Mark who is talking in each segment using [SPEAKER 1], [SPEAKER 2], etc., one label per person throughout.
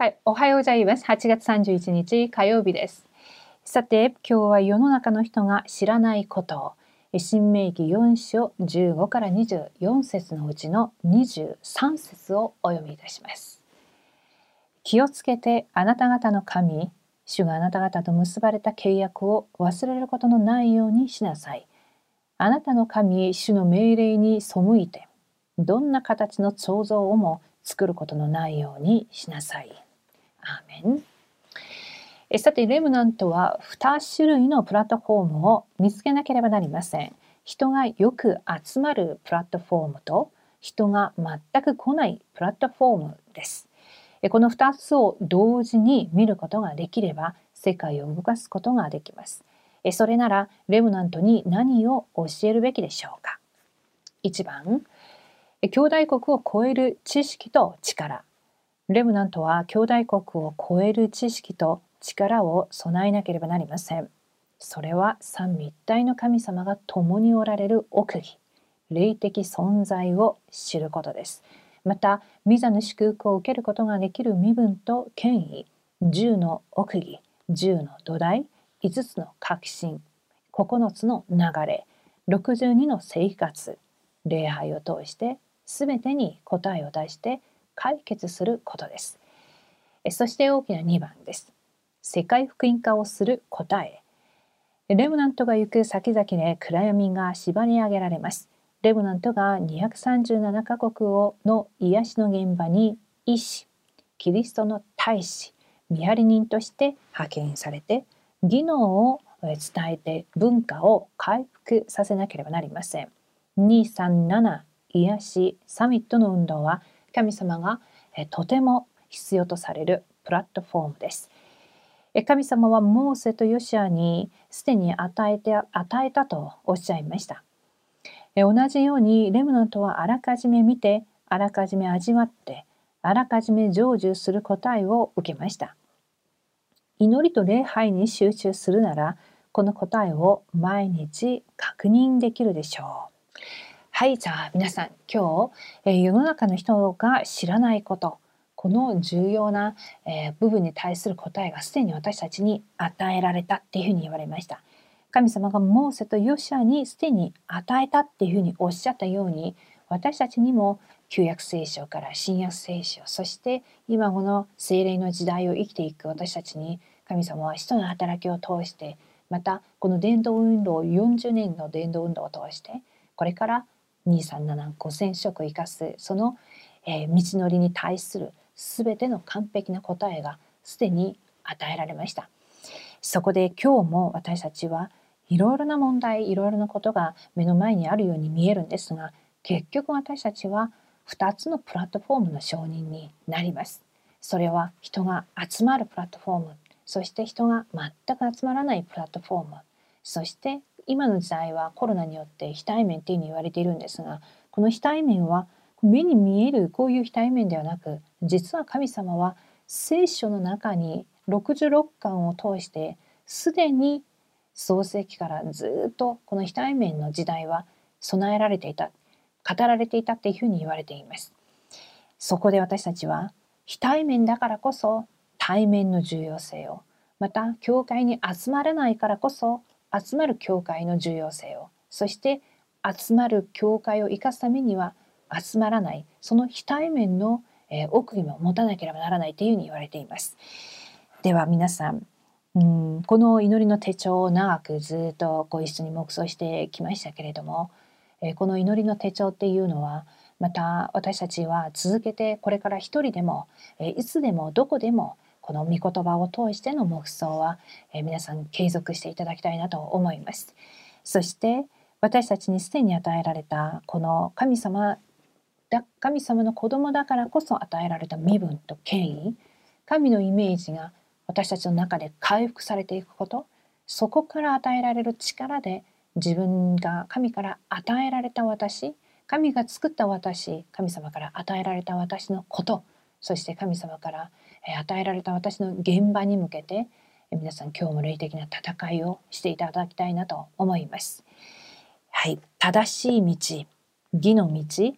[SPEAKER 1] はい、おはようございます。8月31日火曜日です。さて、今日は世の中の人が知らないことを、新明記4章15から24節のうちの23節をお読みいたします。気をつけてあなた方の神、主があなた方と結ばれた契約を忘れることのないようにしなさい。あなたの神、主の命令に背いて、どんな形の創造をも作ることのないようにしなさい。アーメンえさて、レムナントは2種類のプラットフォームを見つけなければなりません。人がよく集まるプラットフォームと人が全く来ないプラットフォームです。この2つを同時に見ることができれば世界を動かすことができます。それならレムナントに何を教えるべきでしょうか ?1 番兄弟国を超える知識と力レムナントは兄弟国を超える知識と力を備えなければなりません。それは三位一体の神様が共におられる奥義、霊的存在を知ることです。また、御座の祝福を受けることができる身分と権威、十の奥義、十の土台、五つの革新、九つの流れ、62の生活、礼拝を通して全てに答えを出して解決することです。そして大きな2番です。世界福音化をする答え。レムナントが行く先々で暗闇が縛り上げられます。レムナントが237カ国をの癒しの現場に医師、キリストの大使、見張り人として派遣されて技能を伝えて文化を回復させなければなりません。237癒しサミットの運動は神様がとても必要とされるプラットフォームです。神様はモーセとヨシアにすでに与えて与えたとおっしゃいました。同じようにレムナントはあらかじめ見てあらかじめ味わってあらかじめ成就する答えを受けました。祈りと礼拝に集中するならこの答えを毎日確認できるでしょう。はい、じゃあ皆さん、今日、えー、世の中の人が知らないこと、この重要な、えー、部分に対する答えがすでに私たちに与えられたっていうふうに言われました。神様がモーセとヨシアにすでに与えたっていうふうにおっしゃったように、私たちにも旧約聖書から新約聖書、そして今この精霊の時代を生きていく私たちに、神様は使徒の働きを通して、またこの伝道運動、40年の伝道運動を通して、これから2375000色生かすその、えー、道のりに対する全ての完璧な答えがすでに与えられました。そこで今日も私たちはいろいろな問題いろいろなことが目の前にあるように見えるんですが結局私たちは2つのプラットフォームの承認になります。それは人が集まるプラットフォームそして人が全く集まらないプラットフォームそして今の時代はコロナによって非対面っていうふうに言われているんですがこの非対面は目に見えるこういう非対面ではなく実は神様は聖書の中に66巻を通してすでに創世記からずっとこの非対面の時代は備えられていた語られていたっていうふうに言われています。そこで私たちは非対面だからこそ対面の重要性をまた教会に集まれないからこそ集まる教会の重要性をそして集まる教会を生かすためには集まらないその非対面の、えー、奥義も持たなければならないというふうに言われています。では皆さんうんこの祈りの手帳を長くずっとご一緒に黙想してきましたけれども、えー、この祈りの手帳っていうのはまた私たちは続けてこれから一人でも、えー、いつでもどこでもこの御言葉を通しての黙想は、え、皆さん継続していただきたいなと思います。そして私たちにすでに与えられたこの神様だ神様の子供だからこそ与えられた身分と権威神のイメージが私たちの中で回復されていくことそこから与えられる力で自分が神から与えられた私神が作った私神様から与えられた私のことそして神様から与えられた私の現場に向けて皆さん今日も霊的な戦いをしていただきたいなと思います。はい、正しい道、義の道、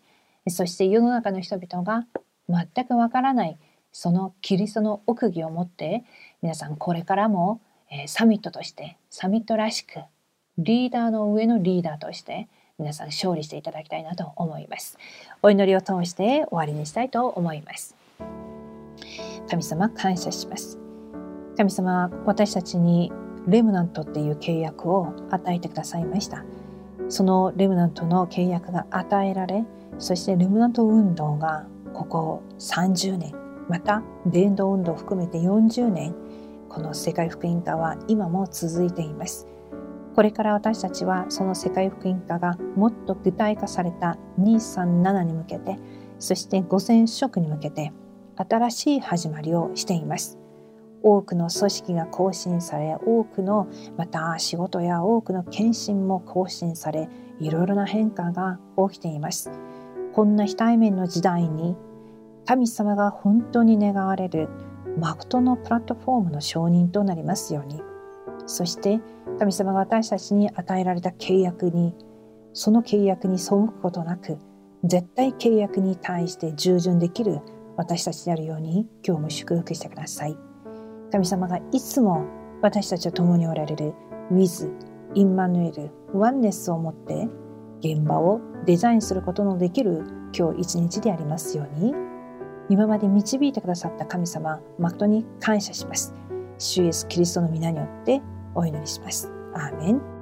[SPEAKER 1] そして世の中の人々が全くわからないそのキリストの奥義を持って皆さんこれからも、えサミットとしてサミットらしくリーダーの上のリーダーとして皆さん勝利していただきたいなと思います。お祈りを通して終わりにしたいと思います。神様感謝します。神様私たちにレムナントっていう契約を与えてくださいました。そのレムナントの契約が与えられ、そしてレムナント運動がここ30年、また伝道運動を含めて40年、この世界福音化は今も続いています。これから私たちはその世界福音化がもっと具体化された237に向けて、そして5000色に向けて新しい始まりをしています。多くの組織が更新され多くのまた仕事や多くの献身も更新されいろいろな変化が起きていますこんな非対面の時代に神様が本当に願われる誠のプラットフォームの承認となりますようにそして神様が私たちに与えられた契約にその契約に背くことなく絶対契約に対して従順できる私たちであるように今日も祝福してください。神様がいつも私たちと共におられる with インマヌエルワンネスを持って現場をデザインすることのできる今日一日でありますように今まで導いてくださった神様誠に感謝します。主イエスキリストの皆によってお祈りします。アーメン。